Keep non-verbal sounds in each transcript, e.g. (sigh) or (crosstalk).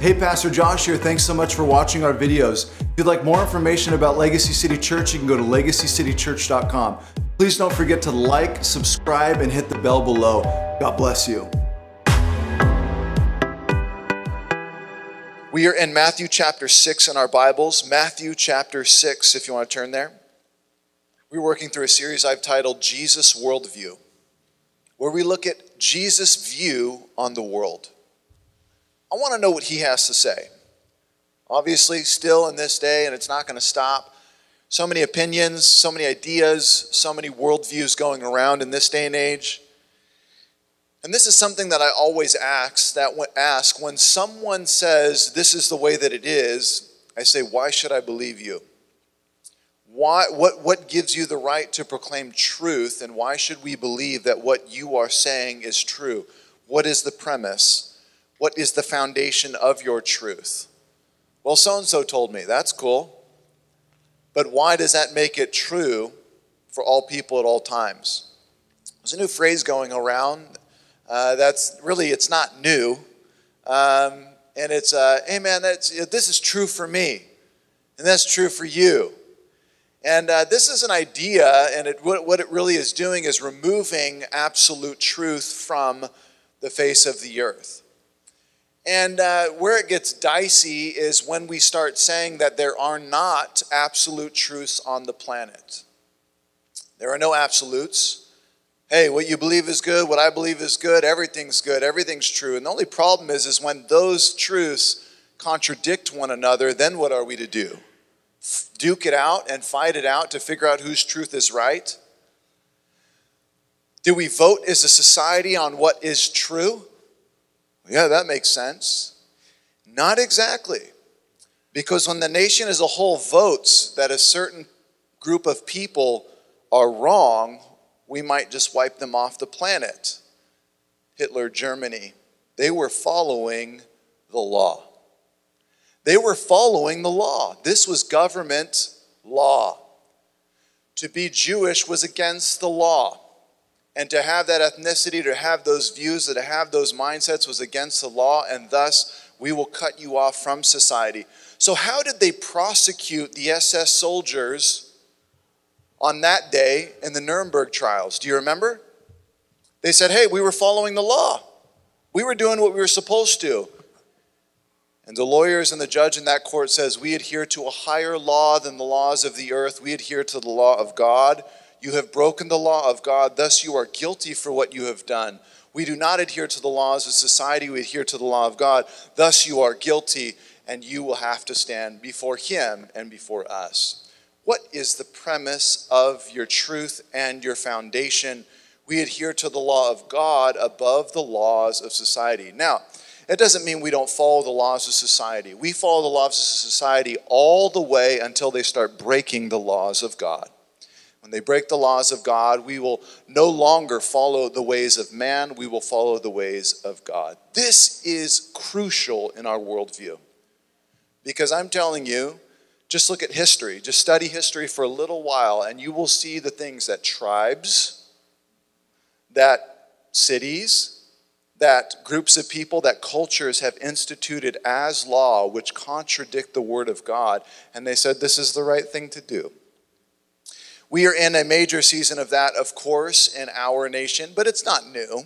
Hey, Pastor Josh here. Thanks so much for watching our videos. If you'd like more information about Legacy City Church, you can go to legacycitychurch.com. Please don't forget to like, subscribe, and hit the bell below. God bless you. We are in Matthew chapter 6 in our Bibles. Matthew chapter 6, if you want to turn there. We're working through a series I've titled Jesus Worldview, where we look at Jesus' view on the world. I want to know what he has to say. Obviously, still in this day, and it's not going to stop. So many opinions, so many ideas, so many worldviews going around in this day and age. And this is something that I always ask that ask when someone says this is the way that it is, I say, why should I believe you? Why, what, what gives you the right to proclaim truth, and why should we believe that what you are saying is true? What is the premise? What is the foundation of your truth? Well, so and so told me. That's cool. But why does that make it true for all people at all times? There's a new phrase going around uh, that's really, it's not new. Um, and it's, uh, hey man, that's, this is true for me. And that's true for you. And uh, this is an idea, and it, what, what it really is doing is removing absolute truth from the face of the earth. And uh, where it gets dicey is when we start saying that there are not absolute truths on the planet. There are no absolutes hey, what you believe is good, what I believe is good, everything's good, everything's true. And the only problem is, is when those truths contradict one another, then what are we to do? Duke it out and fight it out to figure out whose truth is right? Do we vote as a society on what is true? Yeah, that makes sense. Not exactly. Because when the nation as a whole votes that a certain group of people are wrong we might just wipe them off the planet. Hitler, Germany, they were following the law. They were following the law. This was government law. To be Jewish was against the law. And to have that ethnicity, to have those views, to have those mindsets was against the law, and thus we will cut you off from society. So, how did they prosecute the SS soldiers on that day in the Nuremberg trials. Do you remember? They said, hey, we were following the law. We were doing what we were supposed to. And the lawyers and the judge in that court says, we adhere to a higher law than the laws of the earth. We adhere to the law of God. You have broken the law of God, thus you are guilty for what you have done. We do not adhere to the laws of society, we adhere to the law of God. Thus you are guilty, and you will have to stand before Him and before us. What is the premise of your truth and your foundation? We adhere to the law of God above the laws of society. Now, it doesn't mean we don't follow the laws of society. We follow the laws of society all the way until they start breaking the laws of God. When they break the laws of God, we will no longer follow the ways of man, we will follow the ways of God. This is crucial in our worldview. Because I'm telling you, just look at history. Just study history for a little while, and you will see the things that tribes, that cities, that groups of people, that cultures have instituted as law, which contradict the Word of God. And they said this is the right thing to do. We are in a major season of that, of course, in our nation, but it's not new.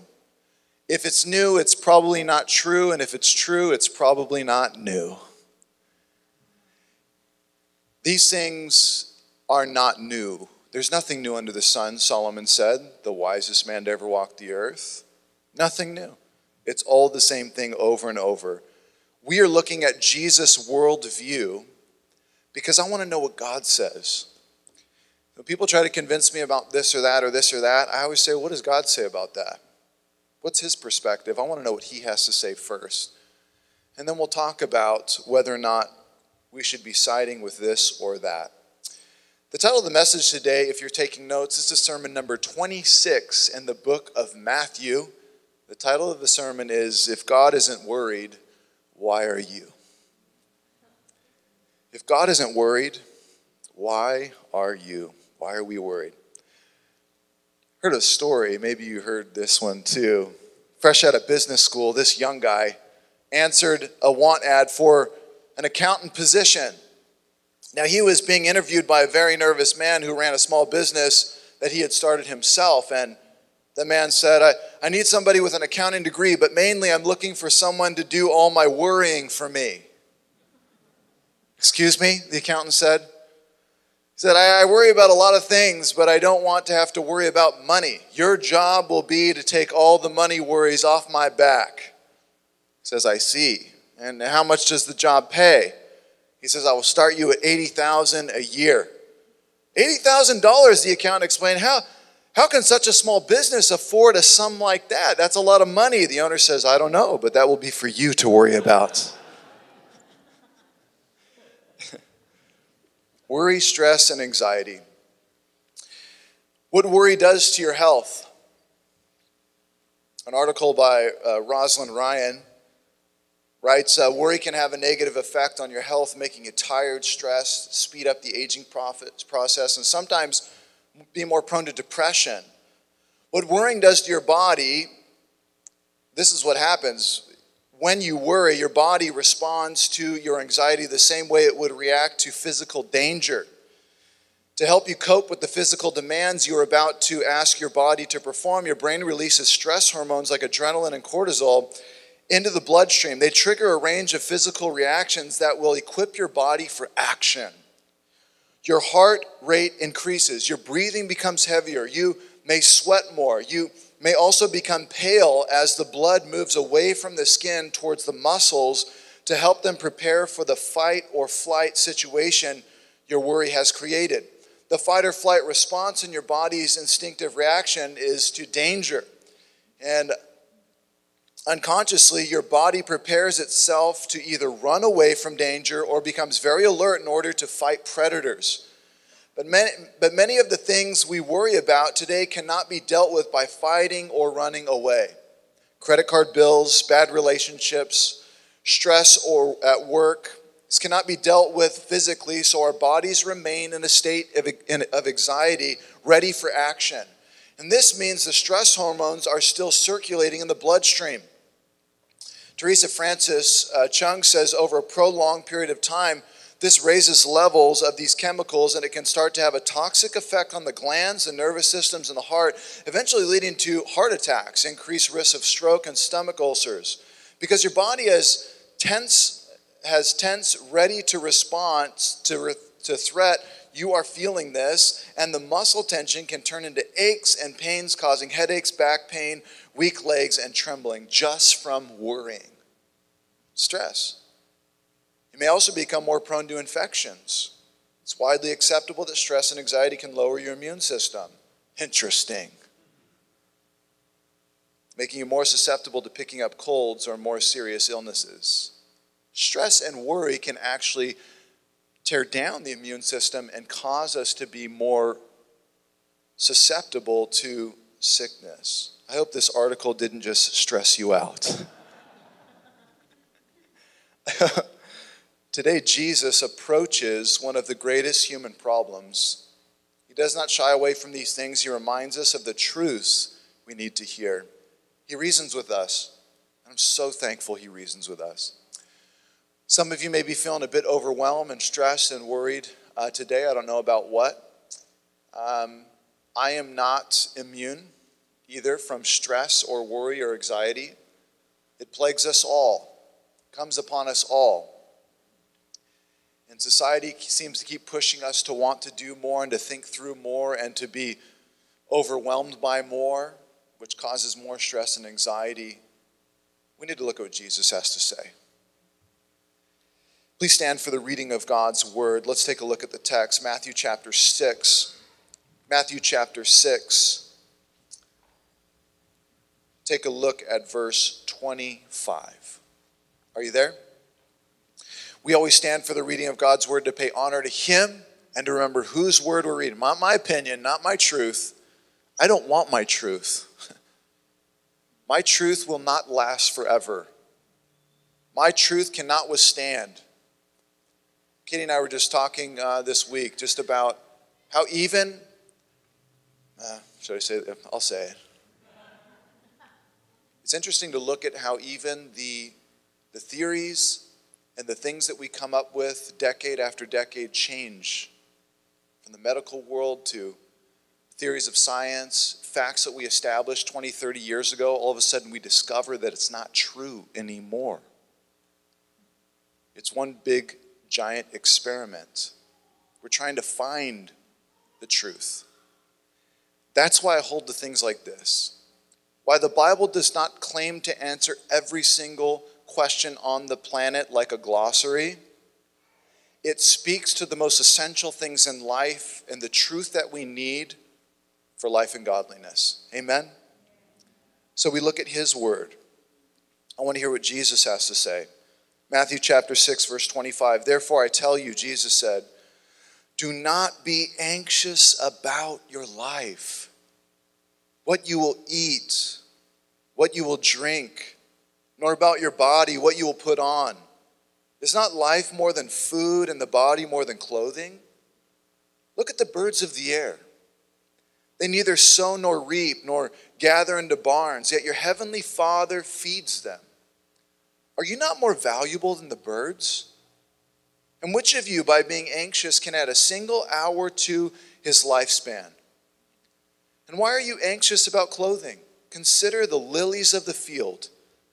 If it's new, it's probably not true, and if it's true, it's probably not new. These things are not new. There's nothing new under the sun, Solomon said, the wisest man to ever walk the earth. Nothing new. It's all the same thing over and over. We are looking at Jesus' worldview because I want to know what God says. When people try to convince me about this or that or this or that, I always say, what does God say about that? What's his perspective? I want to know what he has to say first. And then we'll talk about whether or not we should be siding with this or that. The title of the message today, if you're taking notes, is the sermon number 26 in the book of Matthew. The title of the sermon is If God Isn't Worried, Why Are You? If God isn't worried, why are you? Why are we worried? Heard a story, maybe you heard this one too. Fresh out of business school, this young guy answered a want ad for an accountant position. Now, he was being interviewed by a very nervous man who ran a small business that he had started himself. And the man said, I, I need somebody with an accounting degree, but mainly I'm looking for someone to do all my worrying for me. Excuse me, the accountant said. Said, I, I worry about a lot of things, but I don't want to have to worry about money. Your job will be to take all the money worries off my back. He says, I see. And how much does the job pay? He says, I will start you at 80000 a year. $80,000, the accountant explained. How, how can such a small business afford a sum like that? That's a lot of money. The owner says, I don't know, but that will be for you to worry about. Worry, stress, and anxiety. What worry does to your health. An article by uh, Rosalind Ryan writes uh, Worry can have a negative effect on your health, making you tired, stressed, speed up the aging process, and sometimes be more prone to depression. What worrying does to your body, this is what happens. When you worry, your body responds to your anxiety the same way it would react to physical danger. To help you cope with the physical demands you are about to ask your body to perform, your brain releases stress hormones like adrenaline and cortisol into the bloodstream. They trigger a range of physical reactions that will equip your body for action. Your heart rate increases, your breathing becomes heavier, you may sweat more, you may also become pale as the blood moves away from the skin towards the muscles to help them prepare for the fight or flight situation your worry has created. The fight or flight response in your body's instinctive reaction is to danger. And unconsciously, your body prepares itself to either run away from danger or becomes very alert in order to fight predators. But many, but many of the things we worry about today cannot be dealt with by fighting or running away. Credit card bills, bad relationships, stress or at work. This cannot be dealt with physically, so our bodies remain in a state of, of anxiety, ready for action. And this means the stress hormones are still circulating in the bloodstream. Teresa Francis uh, Chung says over a prolonged period of time, this raises levels of these chemicals and it can start to have a toxic effect on the glands, the nervous systems, and the heart, eventually leading to heart attacks, increased risk of stroke, and stomach ulcers. Because your body has tense, has tense, ready to respond to, to threat, you are feeling this, and the muscle tension can turn into aches and pains, causing headaches, back pain, weak legs, and trembling just from worrying stress. May also become more prone to infections. It's widely acceptable that stress and anxiety can lower your immune system. Interesting. Making you more susceptible to picking up colds or more serious illnesses. Stress and worry can actually tear down the immune system and cause us to be more susceptible to sickness. I hope this article didn't just stress you out. (laughs) Today, Jesus approaches one of the greatest human problems. He does not shy away from these things. He reminds us of the truths we need to hear. He reasons with us. I'm so thankful he reasons with us. Some of you may be feeling a bit overwhelmed and stressed and worried uh, today. I don't know about what. Um, I am not immune either from stress or worry or anxiety. It plagues us all comes upon us all. And society seems to keep pushing us to want to do more and to think through more and to be overwhelmed by more, which causes more stress and anxiety. We need to look at what Jesus has to say. Please stand for the reading of God's word. Let's take a look at the text, Matthew chapter 6. Matthew chapter 6. Take a look at verse 25. Are you there? We always stand for the reading of God's word to pay honor to Him and to remember whose word we're reading. Not my opinion, not my truth. I don't want my truth. (laughs) My truth will not last forever. My truth cannot withstand. Katie and I were just talking uh, this week just about how even, uh, should I say? I'll say it. It's interesting to look at how even the the theories and the things that we come up with decade after decade change from the medical world to theories of science, facts that we established 20, 30 years ago, all of a sudden we discover that it's not true anymore. It's one big, giant experiment. We're trying to find the truth. That's why I hold to things like this. Why the Bible does not claim to answer every single question on the planet like a glossary. It speaks to the most essential things in life and the truth that we need for life and godliness. Amen? So we look at his word. I want to hear what Jesus has to say. Matthew chapter 6, verse 25. Therefore, I tell you, Jesus said, do not be anxious about your life, what you will eat, what you will drink, nor about your body, what you will put on. Is not life more than food and the body more than clothing? Look at the birds of the air. They neither sow nor reap nor gather into barns, yet your heavenly Father feeds them. Are you not more valuable than the birds? And which of you, by being anxious, can add a single hour to his lifespan? And why are you anxious about clothing? Consider the lilies of the field,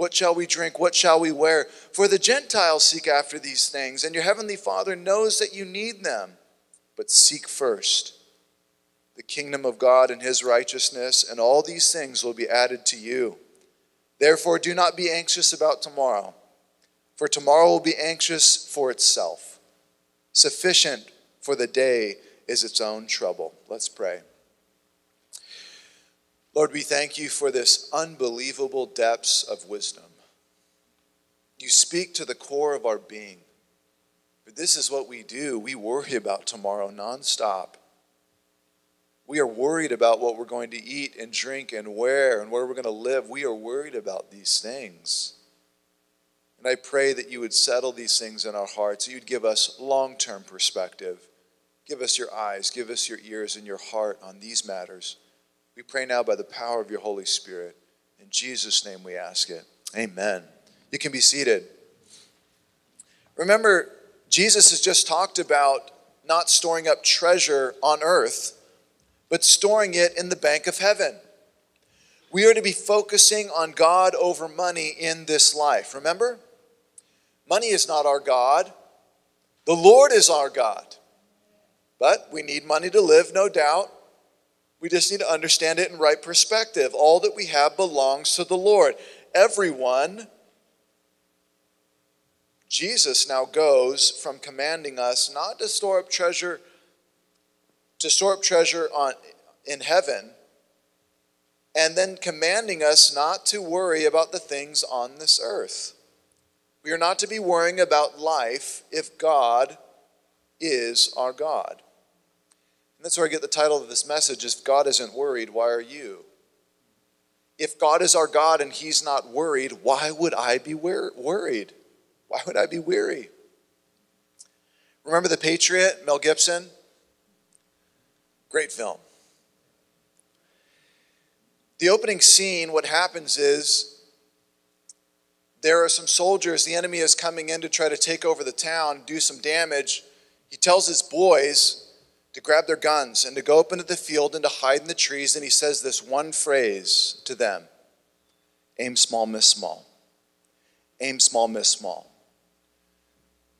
What shall we drink? What shall we wear? For the Gentiles seek after these things, and your heavenly Father knows that you need them. But seek first the kingdom of God and his righteousness, and all these things will be added to you. Therefore, do not be anxious about tomorrow, for tomorrow will be anxious for itself. Sufficient for the day is its own trouble. Let's pray. Lord, we thank you for this unbelievable depths of wisdom. You speak to the core of our being. But this is what we do. We worry about tomorrow nonstop. We are worried about what we're going to eat and drink and wear and where we're going to live. We are worried about these things. And I pray that you would settle these things in our hearts. You'd give us long term perspective. Give us your eyes, give us your ears and your heart on these matters. We pray now by the power of your Holy Spirit. In Jesus' name we ask it. Amen. You can be seated. Remember, Jesus has just talked about not storing up treasure on earth, but storing it in the bank of heaven. We are to be focusing on God over money in this life. Remember? Money is not our God, the Lord is our God. But we need money to live, no doubt. We just need to understand it in right perspective. All that we have belongs to the Lord. Everyone, Jesus now goes from commanding us not to store up treasure to store up treasure on in heaven and then commanding us not to worry about the things on this earth. We are not to be worrying about life if God is our God. And that's where I get the title of this message If God isn't worried, why are you? If God is our God and He's not worried, why would I be worried? Why would I be weary? Remember The Patriot, Mel Gibson? Great film. The opening scene, what happens is there are some soldiers, the enemy is coming in to try to take over the town, do some damage. He tells his boys, to grab their guns and to go up into the field and to hide in the trees. And he says this one phrase to them aim small, miss small. Aim small, miss small.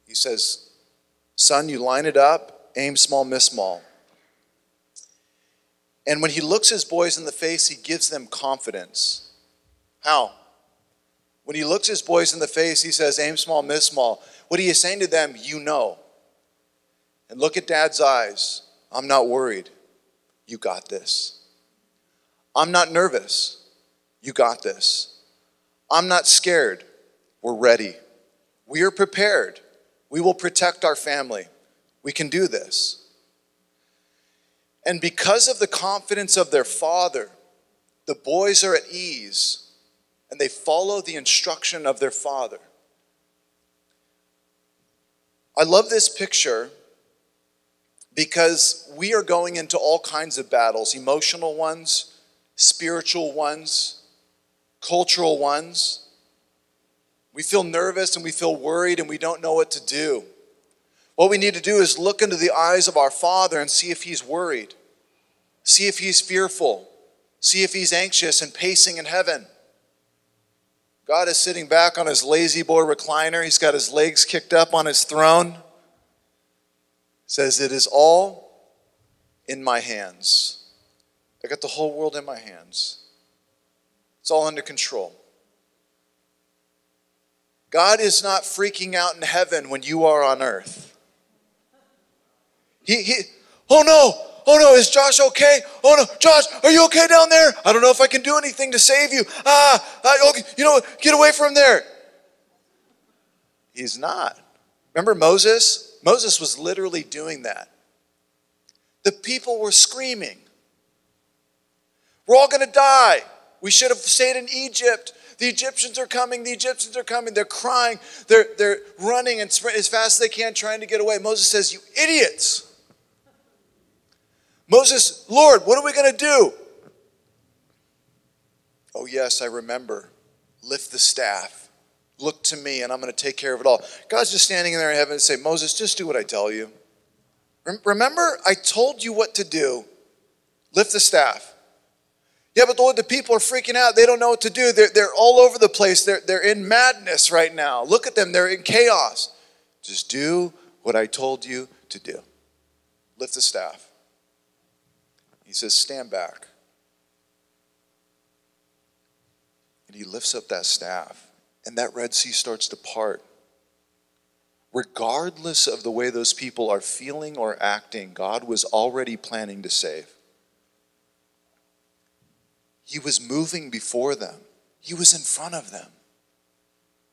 He says, Son, you line it up, aim small, miss small. And when he looks his boys in the face, he gives them confidence. How? When he looks his boys in the face, he says, Aim small, miss small. What he is saying to them, you know and look at dad's eyes. I'm not worried. You got this. I'm not nervous. You got this. I'm not scared. We're ready. We are prepared. We will protect our family. We can do this. And because of the confidence of their father, the boys are at ease and they follow the instruction of their father. I love this picture because we are going into all kinds of battles emotional ones, spiritual ones, cultural ones. We feel nervous and we feel worried and we don't know what to do. What we need to do is look into the eyes of our Father and see if He's worried, see if He's fearful, see if He's anxious and pacing in heaven. God is sitting back on his La-Z-Boy recliner. He's got his legs kicked up on his throne. Says, It is all in my hands. I got the whole world in my hands. It's all under control. God is not freaking out in heaven when you are on earth. He, he oh no, Oh no, is Josh okay? Oh no, Josh, are you okay down there? I don't know if I can do anything to save you. Ah, ah okay, you know? Get away from there. He's not. Remember Moses? Moses was literally doing that. The people were screaming. We're all going to die. We should have stayed in Egypt. The Egyptians are coming. The Egyptians are coming. They're crying. They're, they're running and as fast as they can, trying to get away. Moses says, You idiots. Moses, Lord, what are we going to do? Oh, yes, I remember. Lift the staff. Look to me, and I'm going to take care of it all. God's just standing in there in heaven and say, Moses, just do what I tell you. Remember, I told you what to do. Lift the staff. Yeah, but Lord, the people are freaking out. They don't know what to do. They're, they're all over the place. They're, they're in madness right now. Look at them. They're in chaos. Just do what I told you to do. Lift the staff. He says, Stand back. And he lifts up that staff, and that Red Sea starts to part. Regardless of the way those people are feeling or acting, God was already planning to save. He was moving before them, He was in front of them.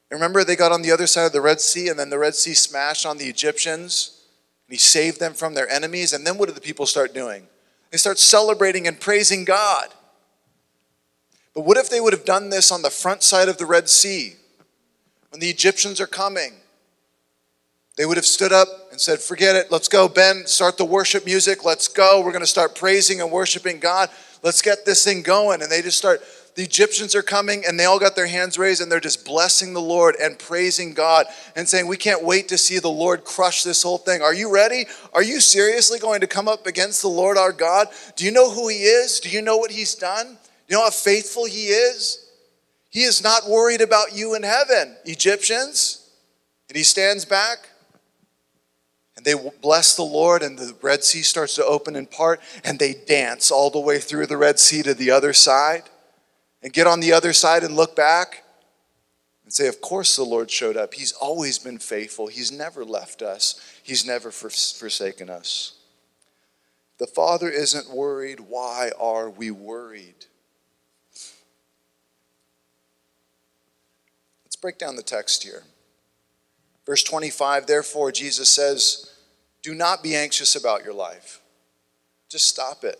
Remember, they got on the other side of the Red Sea, and then the Red Sea smashed on the Egyptians, and He saved them from their enemies. And then what did the people start doing? They start celebrating and praising God. But what if they would have done this on the front side of the Red Sea when the Egyptians are coming? They would have stood up and said, Forget it, let's go, Ben, start the worship music, let's go. We're going to start praising and worshiping God. Let's get this thing going. And they just start the Egyptians are coming and they all got their hands raised and they're just blessing the Lord and praising God and saying, We can't wait to see the Lord crush this whole thing. Are you ready? Are you seriously going to come up against the Lord our God? Do you know who He is? Do you know what He's done? You know how faithful He is? He is not worried about you in heaven, Egyptians. And He stands back. And they bless the Lord, and the Red Sea starts to open in part, and they dance all the way through the Red Sea to the other side and get on the other side and look back and say, Of course, the Lord showed up. He's always been faithful. He's never left us, He's never forsaken us. The Father isn't worried. Why are we worried? Break down the text here. Verse 25, therefore, Jesus says, Do not be anxious about your life. Just stop it.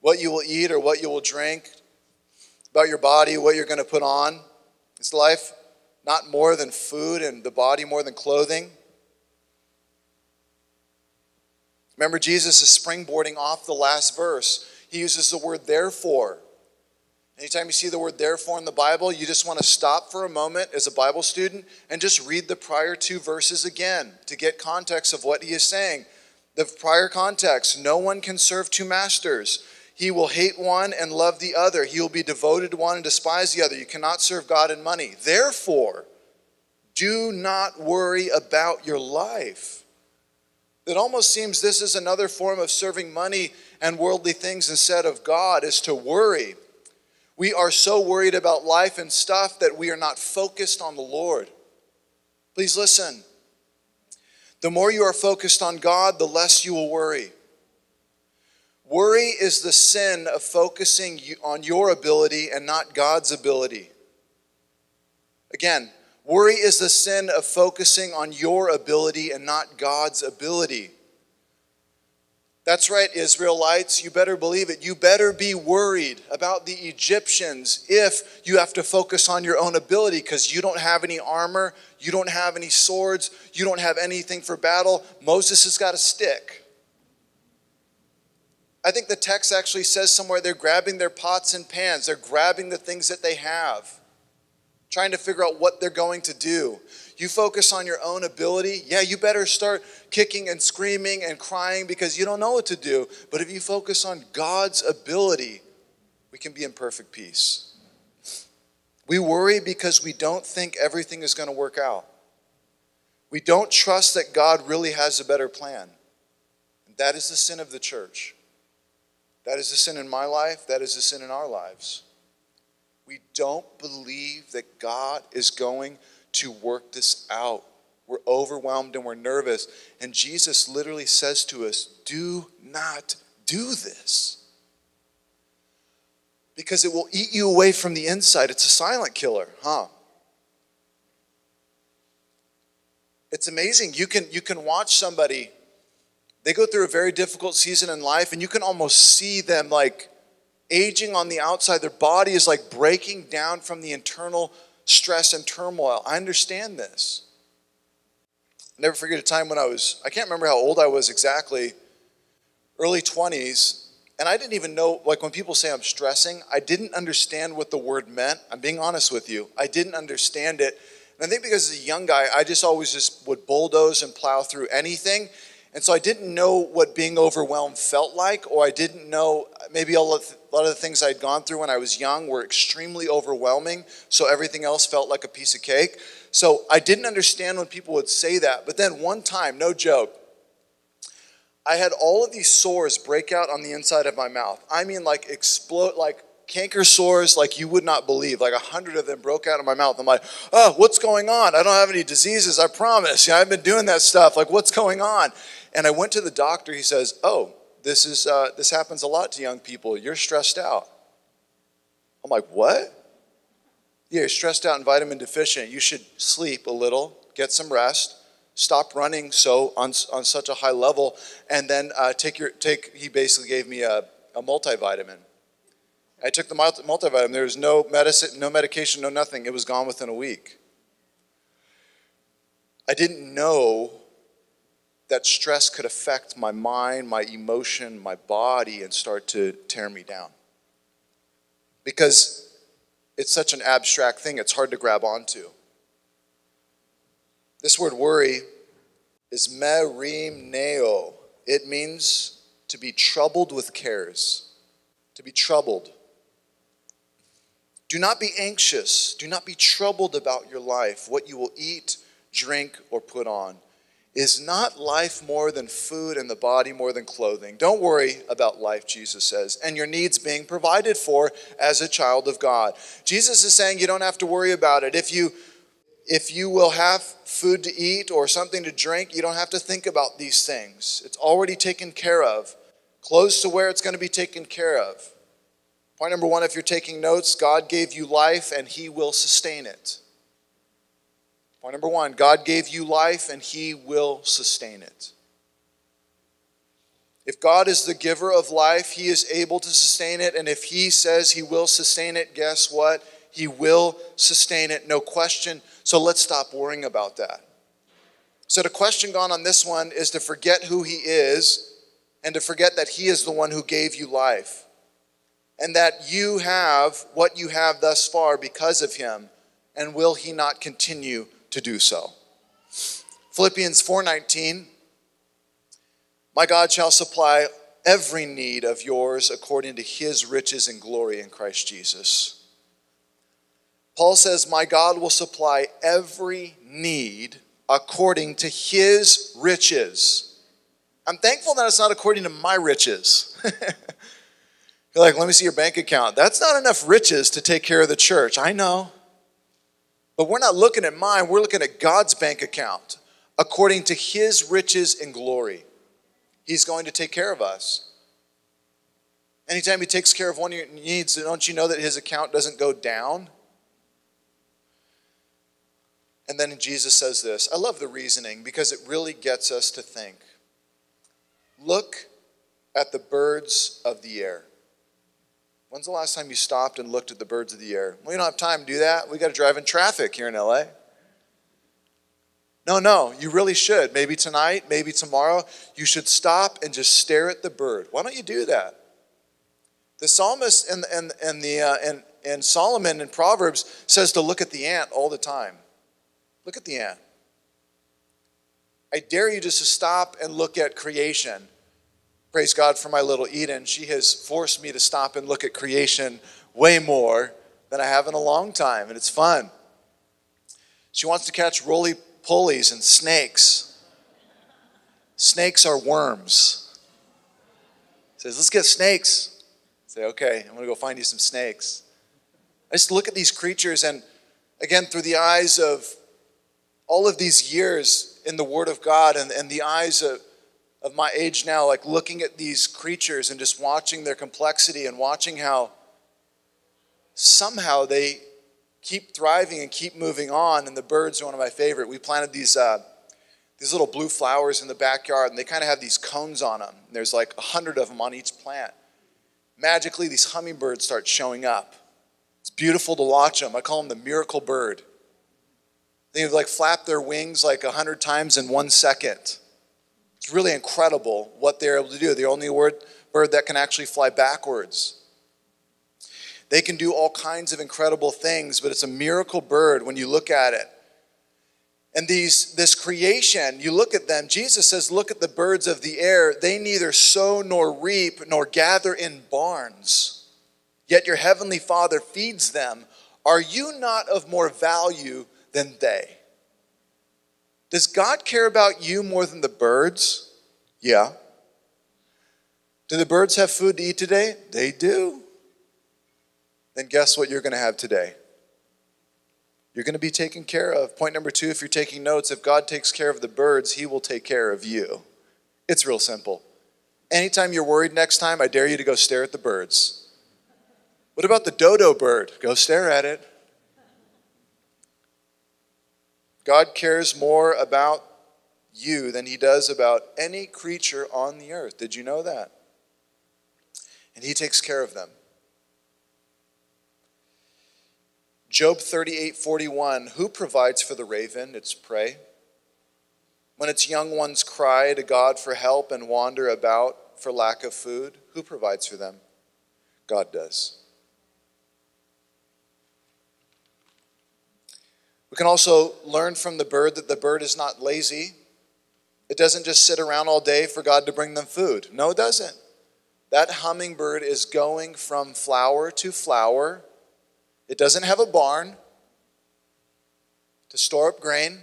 What you will eat or what you will drink, about your body, what you're going to put on. Is life not more than food and the body more than clothing? Remember, Jesus is springboarding off the last verse. He uses the word therefore. Anytime you see the word therefore in the Bible, you just want to stop for a moment as a Bible student and just read the prior two verses again to get context of what he is saying. The prior context no one can serve two masters. He will hate one and love the other. He will be devoted to one and despise the other. You cannot serve God and money. Therefore, do not worry about your life. It almost seems this is another form of serving money and worldly things instead of God, is to worry. We are so worried about life and stuff that we are not focused on the Lord. Please listen. The more you are focused on God, the less you will worry. Worry is the sin of focusing on your ability and not God's ability. Again, worry is the sin of focusing on your ability and not God's ability. That's right, Israelites, you better believe it. You better be worried about the Egyptians if you have to focus on your own ability because you don't have any armor, you don't have any swords, you don't have anything for battle. Moses has got a stick. I think the text actually says somewhere they're grabbing their pots and pans, they're grabbing the things that they have, trying to figure out what they're going to do you focus on your own ability, yeah, you better start kicking and screaming and crying because you don't know what to do. But if you focus on God's ability, we can be in perfect peace. We worry because we don't think everything is going to work out. We don't trust that God really has a better plan. And that is the sin of the church. That is the sin in my life. That is the sin in our lives. We don't believe that God is going to work this out. We're overwhelmed and we're nervous. And Jesus literally says to us, Do not do this. Because it will eat you away from the inside. It's a silent killer, huh? It's amazing. You can, you can watch somebody, they go through a very difficult season in life, and you can almost see them like aging on the outside. Their body is like breaking down from the internal stress and turmoil. I understand this. I'll never forget a time when I was, I can't remember how old I was exactly, early 20s, and I didn't even know, like when people say I'm stressing, I didn't understand what the word meant. I'm being honest with you. I didn't understand it. And I think because as a young guy, I just always just would bulldoze and plow through anything. And so I didn't know what being overwhelmed felt like, or I didn't know maybe a lot of the things I'd gone through when I was young were extremely overwhelming, so everything else felt like a piece of cake. So I didn't understand when people would say that. But then one time, no joke, I had all of these sores break out on the inside of my mouth. I mean, like explode, like canker sores like you would not believe. Like a hundred of them broke out of my mouth. I'm like, oh, what's going on? I don't have any diseases, I promise. Yeah, I've been doing that stuff. Like, what's going on? And I went to the doctor. He says, "Oh, this is uh, this happens a lot to young people. You're stressed out." I'm like, "What?" Yeah, you're stressed out and vitamin deficient. You should sleep a little, get some rest, stop running so on on such a high level, and then uh, take your take. He basically gave me a, a multivitamin. I took the multivitamin. There was no medicine, no medication, no nothing. It was gone within a week. I didn't know that stress could affect my mind, my emotion, my body, and start to tear me down. Because it's such an abstract thing, it's hard to grab onto. This word worry is merimneo. It means to be troubled with cares, to be troubled. Do not be anxious. Do not be troubled about your life, what you will eat, drink, or put on. Is not life more than food and the body more than clothing? Don't worry about life, Jesus says, and your needs being provided for as a child of God. Jesus is saying you don't have to worry about it. If you if you will have food to eat or something to drink, you don't have to think about these things. It's already taken care of. Close to where it's going to be taken care of. Point number one if you're taking notes, God gave you life and He will sustain it. Point number one God gave you life and He will sustain it. If God is the giver of life, He is able to sustain it. And if He says He will sustain it, guess what? He will sustain it, no question. So let's stop worrying about that. So, the question gone on this one is to forget who He is and to forget that He is the one who gave you life and that you have what you have thus far because of Him. And will He not continue to do so. Philippians 4:19 My God shall supply every need of yours according to his riches and glory in Christ Jesus. Paul says, My God will supply every need according to his riches. I'm thankful that it's not according to my riches. (laughs) You're like, let me see your bank account. That's not enough riches to take care of the church. I know. But we're not looking at mine, we're looking at God's bank account according to his riches and glory. He's going to take care of us. Anytime he takes care of one of your needs, don't you know that his account doesn't go down? And then Jesus says this. I love the reasoning because it really gets us to think. Look at the birds of the air. When's the last time you stopped and looked at the birds of the air? We don't have time to do that. We got to drive in traffic here in LA. No, no, you really should. Maybe tonight, maybe tomorrow, you should stop and just stare at the bird. Why don't you do that? The psalmist and, and, and, the, uh, and, and Solomon in Proverbs says to look at the ant all the time. Look at the ant. I dare you just to stop and look at creation. Praise God for my little Eden. She has forced me to stop and look at creation way more than I have in a long time, and it's fun. She wants to catch roly polies and snakes. Snakes are worms. Says, let's get snakes. Say, okay, I'm gonna go find you some snakes. I just look at these creatures and again through the eyes of all of these years in the Word of God and, and the eyes of, of my age now, like looking at these creatures and just watching their complexity and watching how somehow they keep thriving and keep moving on. And the birds are one of my favorite. We planted these uh, these little blue flowers in the backyard, and they kind of have these cones on them. And There's like a hundred of them on each plant. Magically, these hummingbirds start showing up. It's beautiful to watch them. I call them the miracle bird. They like flap their wings like a hundred times in one second. It's really incredible what they're able to do. The only word, bird that can actually fly backwards. They can do all kinds of incredible things, but it's a miracle bird when you look at it. And these this creation, you look at them, Jesus says, look at the birds of the air. They neither sow nor reap nor gather in barns. Yet your heavenly Father feeds them. Are you not of more value than they? Does God care about you more than the birds? Yeah. Do the birds have food to eat today? They do then guess what you're going to have today? You're going to be taken care of. Point number two, if you're taking notes, if God takes care of the birds, He will take care of you. It's real simple. Anytime you're worried next time, I dare you to go stare at the birds. What about the dodo bird? Go stare at it. God cares more about you than He does about any creature on the earth. Did you know that? And He takes care of them. Job 38 41, who provides for the raven, its prey? When its young ones cry to God for help and wander about for lack of food, who provides for them? God does. We can also learn from the bird that the bird is not lazy. It doesn't just sit around all day for God to bring them food. No, it doesn't. That hummingbird is going from flower to flower it doesn't have a barn to store up grain.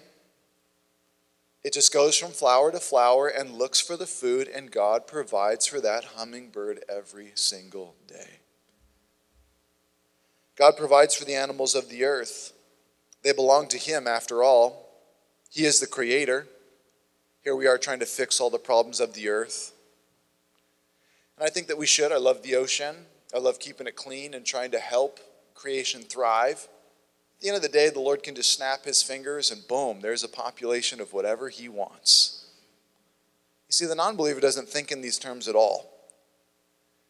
It just goes from flower to flower and looks for the food, and God provides for that hummingbird every single day. God provides for the animals of the earth. They belong to Him after all. He is the creator. Here we are trying to fix all the problems of the earth. And I think that we should. I love the ocean. I love keeping it clean and trying to help creation thrive. At the end of the day, the Lord can just snap his fingers and boom, there's a population of whatever he wants. You see, the non believer doesn't think in these terms at all.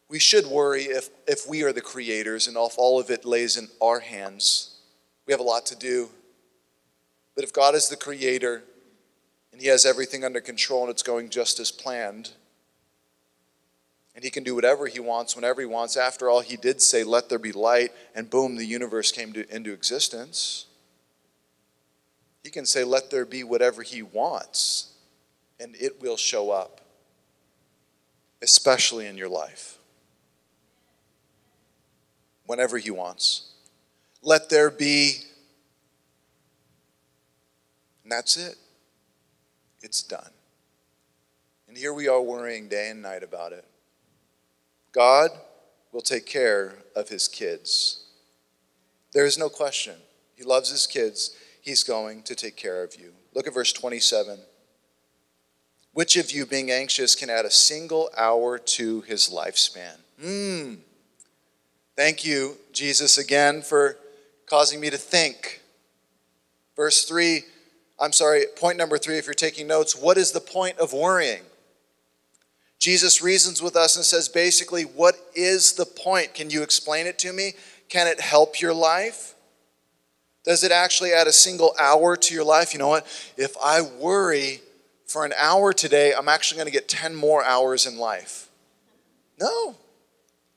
We should worry if, if we are the creators and if all of it lays in our hands. We have a lot to do. But if God is the creator and he has everything under control and it's going just as planned, and he can do whatever he wants whenever he wants. After all, he did say, Let there be light, and boom, the universe came to, into existence. He can say, Let there be whatever he wants, and it will show up, especially in your life. Whenever he wants. Let there be, and that's it. It's done. And here we are worrying day and night about it. God will take care of his kids. There is no question. He loves his kids. He's going to take care of you. Look at verse 27. Which of you, being anxious, can add a single hour to his lifespan? Hmm. Thank you, Jesus, again for causing me to think. Verse 3, I'm sorry, point number 3, if you're taking notes, what is the point of worrying? Jesus reasons with us and says, basically, what is the point? Can you explain it to me? Can it help your life? Does it actually add a single hour to your life? You know what? If I worry for an hour today, I'm actually going to get 10 more hours in life. No.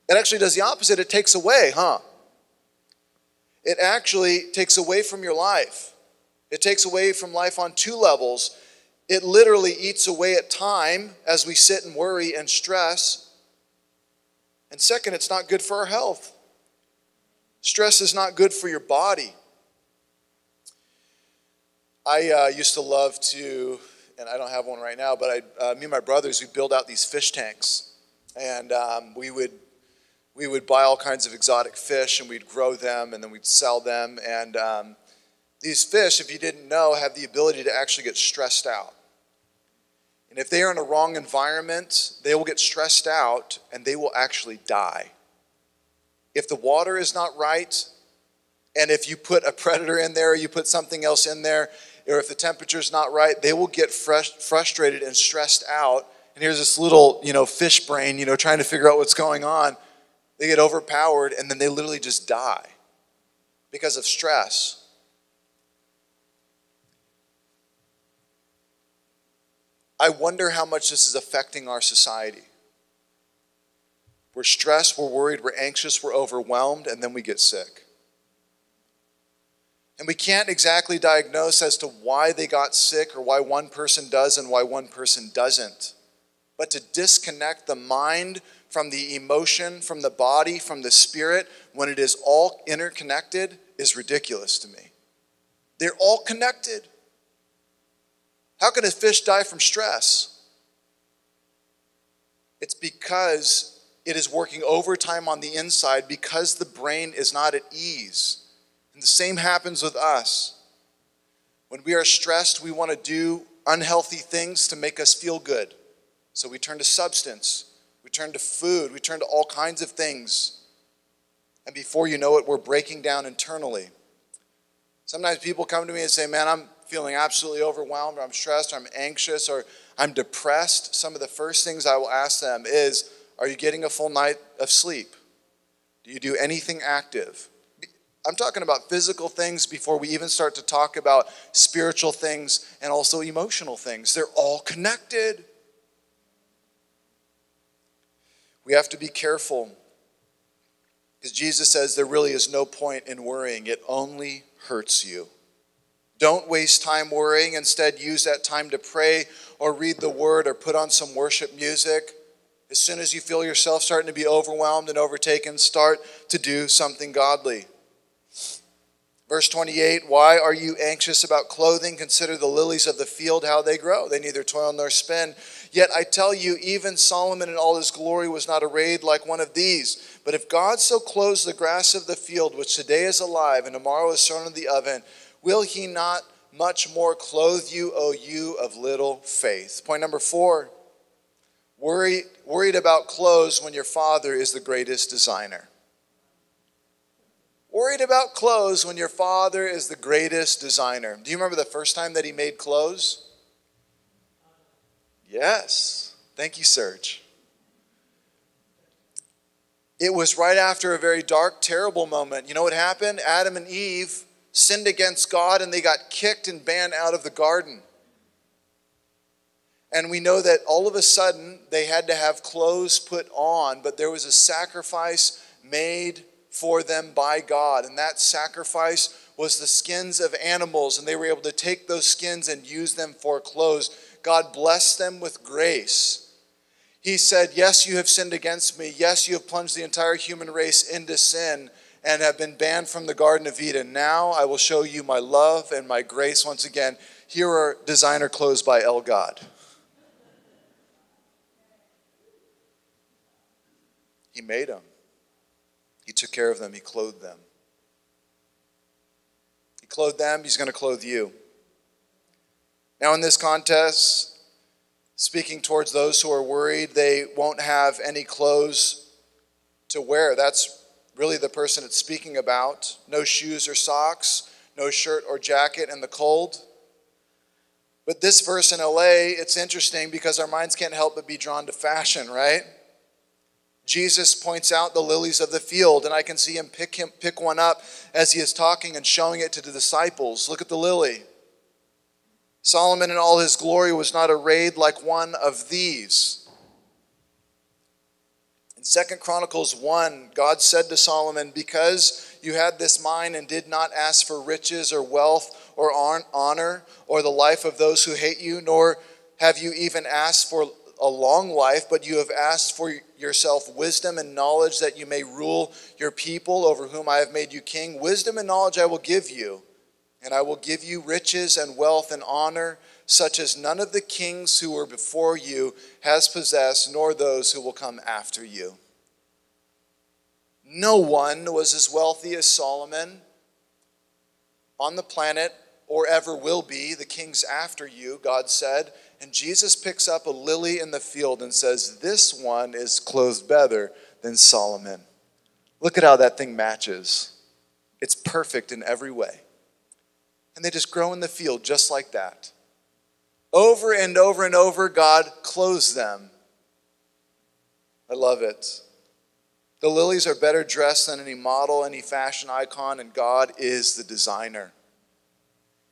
It actually does the opposite. It takes away, huh? It actually takes away from your life. It takes away from life on two levels. It literally eats away at time as we sit and worry and stress. And second, it's not good for our health. Stress is not good for your body. I uh, used to love to, and I don't have one right now, but I, uh, me and my brothers, we build out these fish tanks. And um, we would we would buy all kinds of exotic fish and we'd grow them and then we'd sell them. And um, these fish, if you didn't know, have the ability to actually get stressed out. And if they are in a wrong environment, they will get stressed out and they will actually die. If the water is not right, and if you put a predator in there, you put something else in there, or if the temperature is not right, they will get frustrated and stressed out. And here's this little, you know, fish brain, you know, trying to figure out what's going on. They get overpowered and then they literally just die because of stress. I wonder how much this is affecting our society. We're stressed, we're worried, we're anxious, we're overwhelmed, and then we get sick. And we can't exactly diagnose as to why they got sick or why one person does and why one person doesn't. But to disconnect the mind from the emotion, from the body, from the spirit, when it is all interconnected, is ridiculous to me. They're all connected. How can a fish die from stress? It's because it is working overtime on the inside because the brain is not at ease. And the same happens with us. When we are stressed, we want to do unhealthy things to make us feel good. So we turn to substance, turn to food, we turn to all kinds of things. And before you know it, we're breaking down internally. Sometimes people come to me and say, Man, I'm feeling absolutely overwhelmed, or I'm stressed, or I'm anxious, or I'm depressed, some of the first things I will ask them is Are you getting a full night of sleep? Do you do anything active? I'm talking about physical things before we even start to talk about spiritual things and also emotional things. They're all connected. We have to be careful because Jesus says there really is no point in worrying, it only hurts you. Don't waste time worrying. Instead, use that time to pray or read the word or put on some worship music. As soon as you feel yourself starting to be overwhelmed and overtaken, start to do something godly. Verse 28 Why are you anxious about clothing? Consider the lilies of the field, how they grow. They neither toil nor spin. Yet I tell you, even Solomon in all his glory was not arrayed like one of these. But if God so clothes the grass of the field, which today is alive and tomorrow is thrown in the oven, will he not much more clothe you, O you of little faith? Point number four worry, worried about clothes when your father is the greatest designer. Worried about clothes when your father is the greatest designer. Do you remember the first time that he made clothes? Yes. Thank you, Serge. It was right after a very dark, terrible moment. You know what happened? Adam and Eve sinned against God and they got kicked and banned out of the garden. And we know that all of a sudden they had to have clothes put on, but there was a sacrifice made for them by God. And that sacrifice was the skins of animals, and they were able to take those skins and use them for clothes. God blessed them with grace. He said, Yes, you have sinned against me. Yes, you have plunged the entire human race into sin and have been banned from the Garden of Eden. Now I will show you my love and my grace once again. Here are designer clothes by El God. He made them. He took care of them, He clothed them. He clothed them, He's going to clothe you. Now, in this contest, speaking towards those who are worried they won't have any clothes to wear, that's really the person it's speaking about. No shoes or socks, no shirt or jacket in the cold. But this verse in LA, it's interesting because our minds can't help but be drawn to fashion, right? Jesus points out the lilies of the field, and I can see him pick, him pick one up as he is talking and showing it to the disciples. Look at the lily. Solomon in all his glory was not arrayed like one of these. In Second Chronicles 1, God said to Solomon, Because you had this mind and did not ask for riches or wealth or honor or the life of those who hate you, nor have you even asked for a long life, but you have asked for yourself wisdom and knowledge that you may rule your people over whom I have made you king. Wisdom and knowledge I will give you, and I will give you riches and wealth and honor, such as none of the kings who were before you has possessed, nor those who will come after you. No one was as wealthy as Solomon on the planet or ever will be, the kings after you, God said. And Jesus picks up a lily in the field and says, This one is clothed better than Solomon. Look at how that thing matches. It's perfect in every way. And they just grow in the field just like that. Over and over and over, God clothes them. I love it. The lilies are better dressed than any model, any fashion icon, and God is the designer.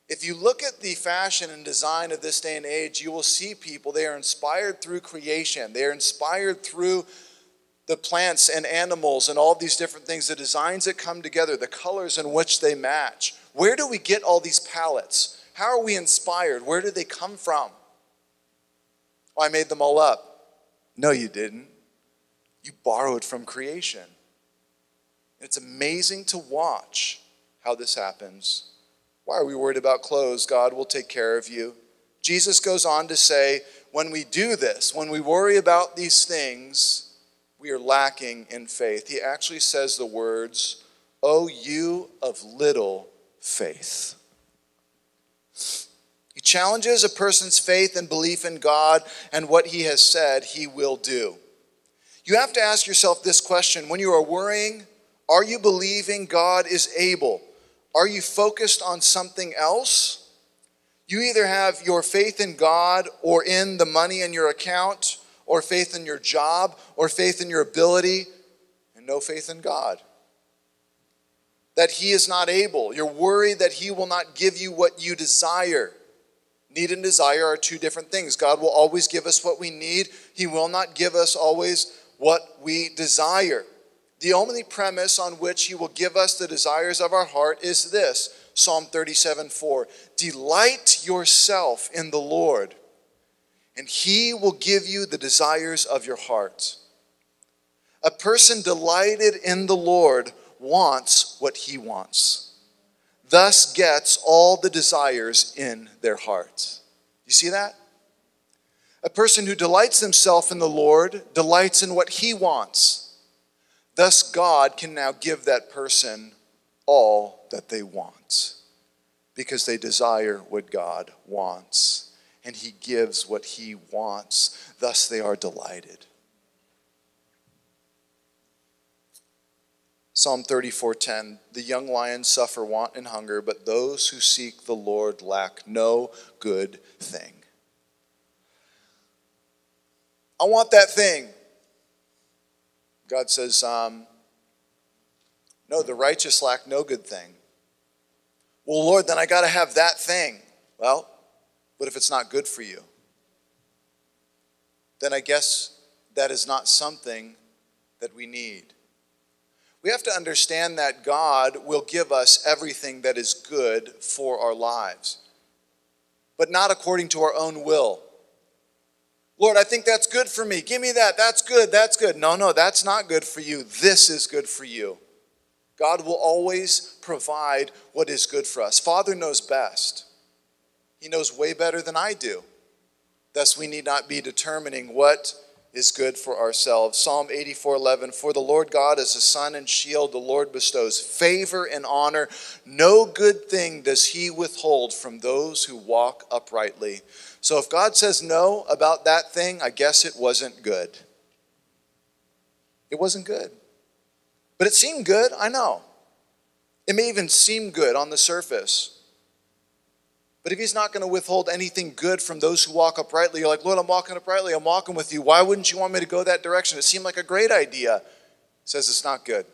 If you look at the fashion and design of this day and age, you will see people, they are inspired through creation. They are inspired through the plants and animals and all these different things, the designs that come together, the colors in which they match. Where do we get all these palettes? How are we inspired? Where do they come from? Oh, I made them all up. No, you didn't. You borrowed from creation. It's amazing to watch how this happens. Why are we worried about clothes? God will take care of you. Jesus goes on to say, when we do this, when we worry about these things, we are lacking in faith. He actually says the words, Oh, you of little faith. He challenges a person's faith and belief in God and what he has said he will do. You have to ask yourself this question when you are worrying, are you believing God is able? Are you focused on something else? You either have your faith in God or in the money in your account, or faith in your job, or faith in your ability, and no faith in God. That He is not able. You're worried that He will not give you what you desire. Need and desire are two different things. God will always give us what we need, He will not give us always what we desire. The only premise on which He will give us the desires of our heart is this Psalm 37 4. Delight yourself in the Lord, and He will give you the desires of your heart. A person delighted in the Lord wants what he wants, thus gets all the desires in their heart. You see that? A person who delights himself in the Lord delights in what he wants Thus, God can now give that person all that they want because they desire what God wants, and He gives what He wants. Thus, they are delighted. Psalm 34:10 The young lions suffer want and hunger but those who seek the Lord lack no good thing. I want that thing. God says, um, No, the righteous lack no good thing. Well, Lord, then I got to have that thing. Well, but if it's not good for you? Then I guess that is not something that we need. We have to understand that God will give us everything that is good for our lives, but not according to our own will. Lord, I think that's good for me. Give me that. That's good. That's good. No, no, that's not good for you. This is good for you. God will always provide what is good for us. Father knows best. He knows way better than I do. Thus, we need not be determining what is good for ourselves. Psalm 84 11 For the Lord God is a sun and shield. The Lord bestows favor and honor. No good thing does he withhold from those who walk uprightly. So if God says no about that thing, I guess it wasn't good. It wasn't good. But it seemed good, I know. It may even seem good on the surface. But if he's not going to withhold anything good from those who walk uprightly, you're like, Lord, I'm walking uprightly. I'm walking with you. Why wouldn't you want me to go that direction? It seemed like a great idea. He says it's not good.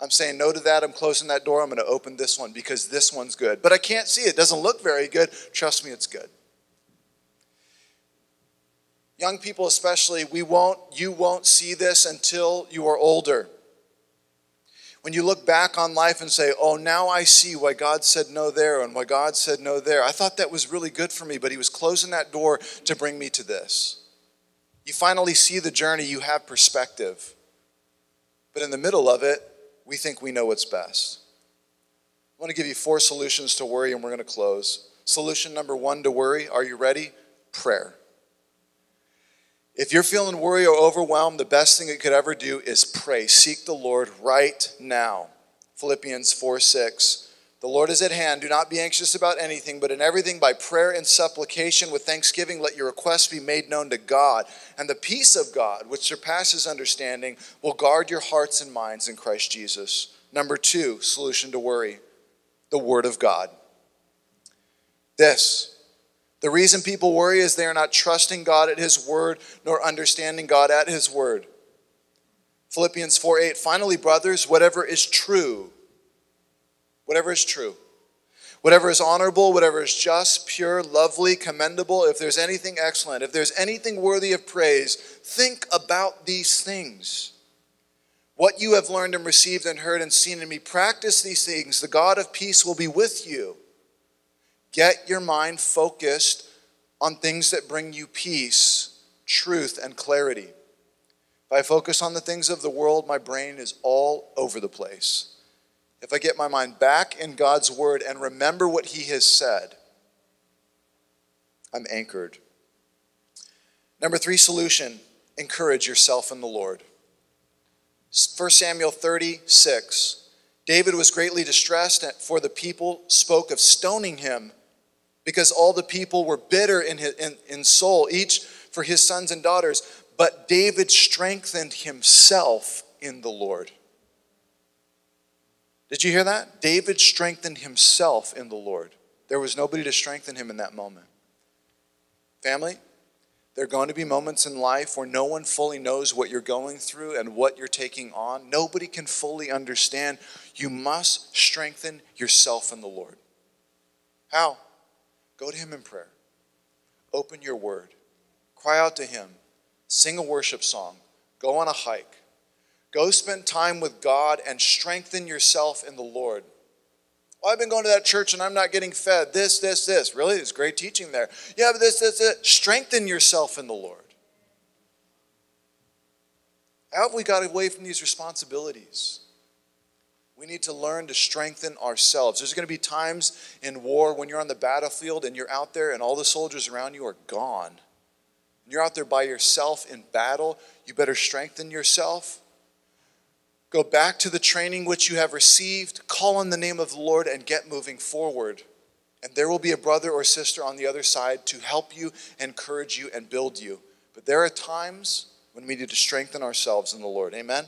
I'm saying no to that. I'm closing that door. I'm going to open this one because this one's good. But I can't see it. It doesn't look very good. Trust me, it's good. Young people, especially, we won't, you won't see this until you are older. When you look back on life and say, oh, now I see why God said no there and why God said no there. I thought that was really good for me, but He was closing that door to bring me to this. You finally see the journey, you have perspective. But in the middle of it, we think we know what's best. I want to give you four solutions to worry, and we're going to close. Solution number one to worry, are you ready? Prayer. If you're feeling worried or overwhelmed, the best thing you could ever do is pray. Seek the Lord right now. Philippians 4 6. The Lord is at hand. Do not be anxious about anything, but in everything by prayer and supplication with thanksgiving, let your requests be made known to God. And the peace of God, which surpasses understanding, will guard your hearts and minds in Christ Jesus. Number two, solution to worry the Word of God. This the reason people worry is they are not trusting God at His word nor understanding God at His word. Philippians 4 8, finally, brothers, whatever is true, whatever is true, whatever is honorable, whatever is just, pure, lovely, commendable, if there's anything excellent, if there's anything worthy of praise, think about these things. What you have learned and received and heard and seen in me, practice these things. The God of peace will be with you. Get your mind focused on things that bring you peace, truth, and clarity. If I focus on the things of the world, my brain is all over the place. If I get my mind back in God's word and remember what He has said, I'm anchored. Number three solution encourage yourself in the Lord. 1 Samuel 36. David was greatly distressed, for the people spoke of stoning him because all the people were bitter in, his, in, in soul, each for his sons and daughters. But David strengthened himself in the Lord. Did you hear that? David strengthened himself in the Lord. There was nobody to strengthen him in that moment. Family, there are going to be moments in life where no one fully knows what you're going through and what you're taking on. Nobody can fully understand. You must strengthen yourself in the Lord. How? Go to Him in prayer. Open your word. Cry out to Him. Sing a worship song. Go on a hike. Go spend time with God and strengthen yourself in the Lord. Well, I've been going to that church and I'm not getting fed. This, this, this. Really? There's great teaching there. Yeah, but this, this, this. Strengthen yourself in the Lord. How have we got away from these responsibilities? We need to learn to strengthen ourselves. There's going to be times in war when you're on the battlefield and you're out there and all the soldiers around you are gone. you're out there by yourself in battle, you better strengthen yourself. Go back to the training which you have received, call on the name of the Lord, and get moving forward. And there will be a brother or sister on the other side to help you, encourage you, and build you. But there are times when we need to strengthen ourselves in the Lord. Amen?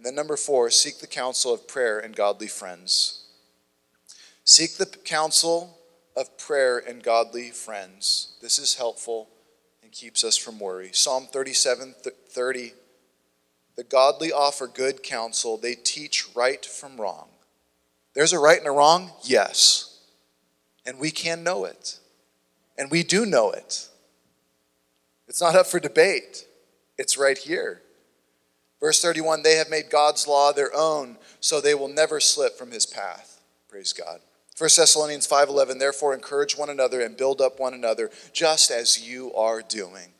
And then number four, seek the counsel of prayer and godly friends. Seek the counsel of prayer and godly friends. This is helpful and keeps us from worry. Psalm 37 30. The godly offer good counsel, they teach right from wrong. There's a right and a wrong? Yes. And we can know it. And we do know it. It's not up for debate, it's right here. Verse 31 They have made God's law their own, so they will never slip from his path. Praise God. 1 Thessalonians 5:11 Therefore encourage one another and build up one another just as you are doing.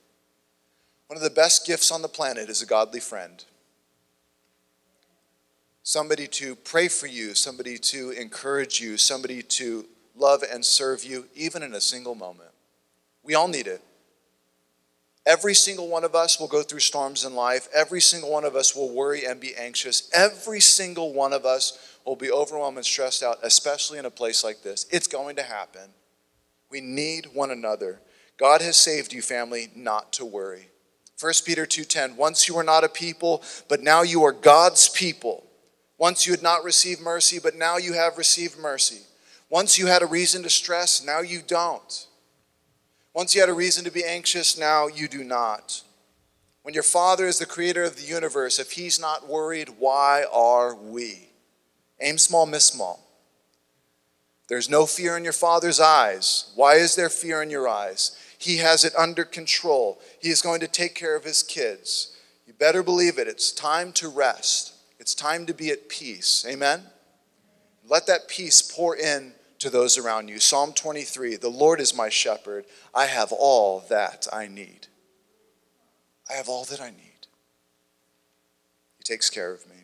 One of the best gifts on the planet is a godly friend. Somebody to pray for you, somebody to encourage you, somebody to love and serve you even in a single moment. We all need it. Every single one of us will go through storms in life. Every single one of us will worry and be anxious. Every single one of us will be overwhelmed and stressed out, especially in a place like this. It's going to happen. We need one another. God has saved you, family, not to worry. 1 Peter 2:10 Once you were not a people, but now you are God's people. Once you had not received mercy, but now you have received mercy. Once you had a reason to stress, now you don't. Once you had a reason to be anxious, now you do not. When your Father is the creator of the universe, if He's not worried, why are we? Aim small, miss small. There's no fear in your Father's eyes. Why is there fear in your eyes? He has it under control. He is going to take care of His kids. You better believe it. It's time to rest, it's time to be at peace. Amen? Let that peace pour in to those around you. Psalm 23 The Lord is my shepherd. I have all that I need. I have all that I need. He takes care of me.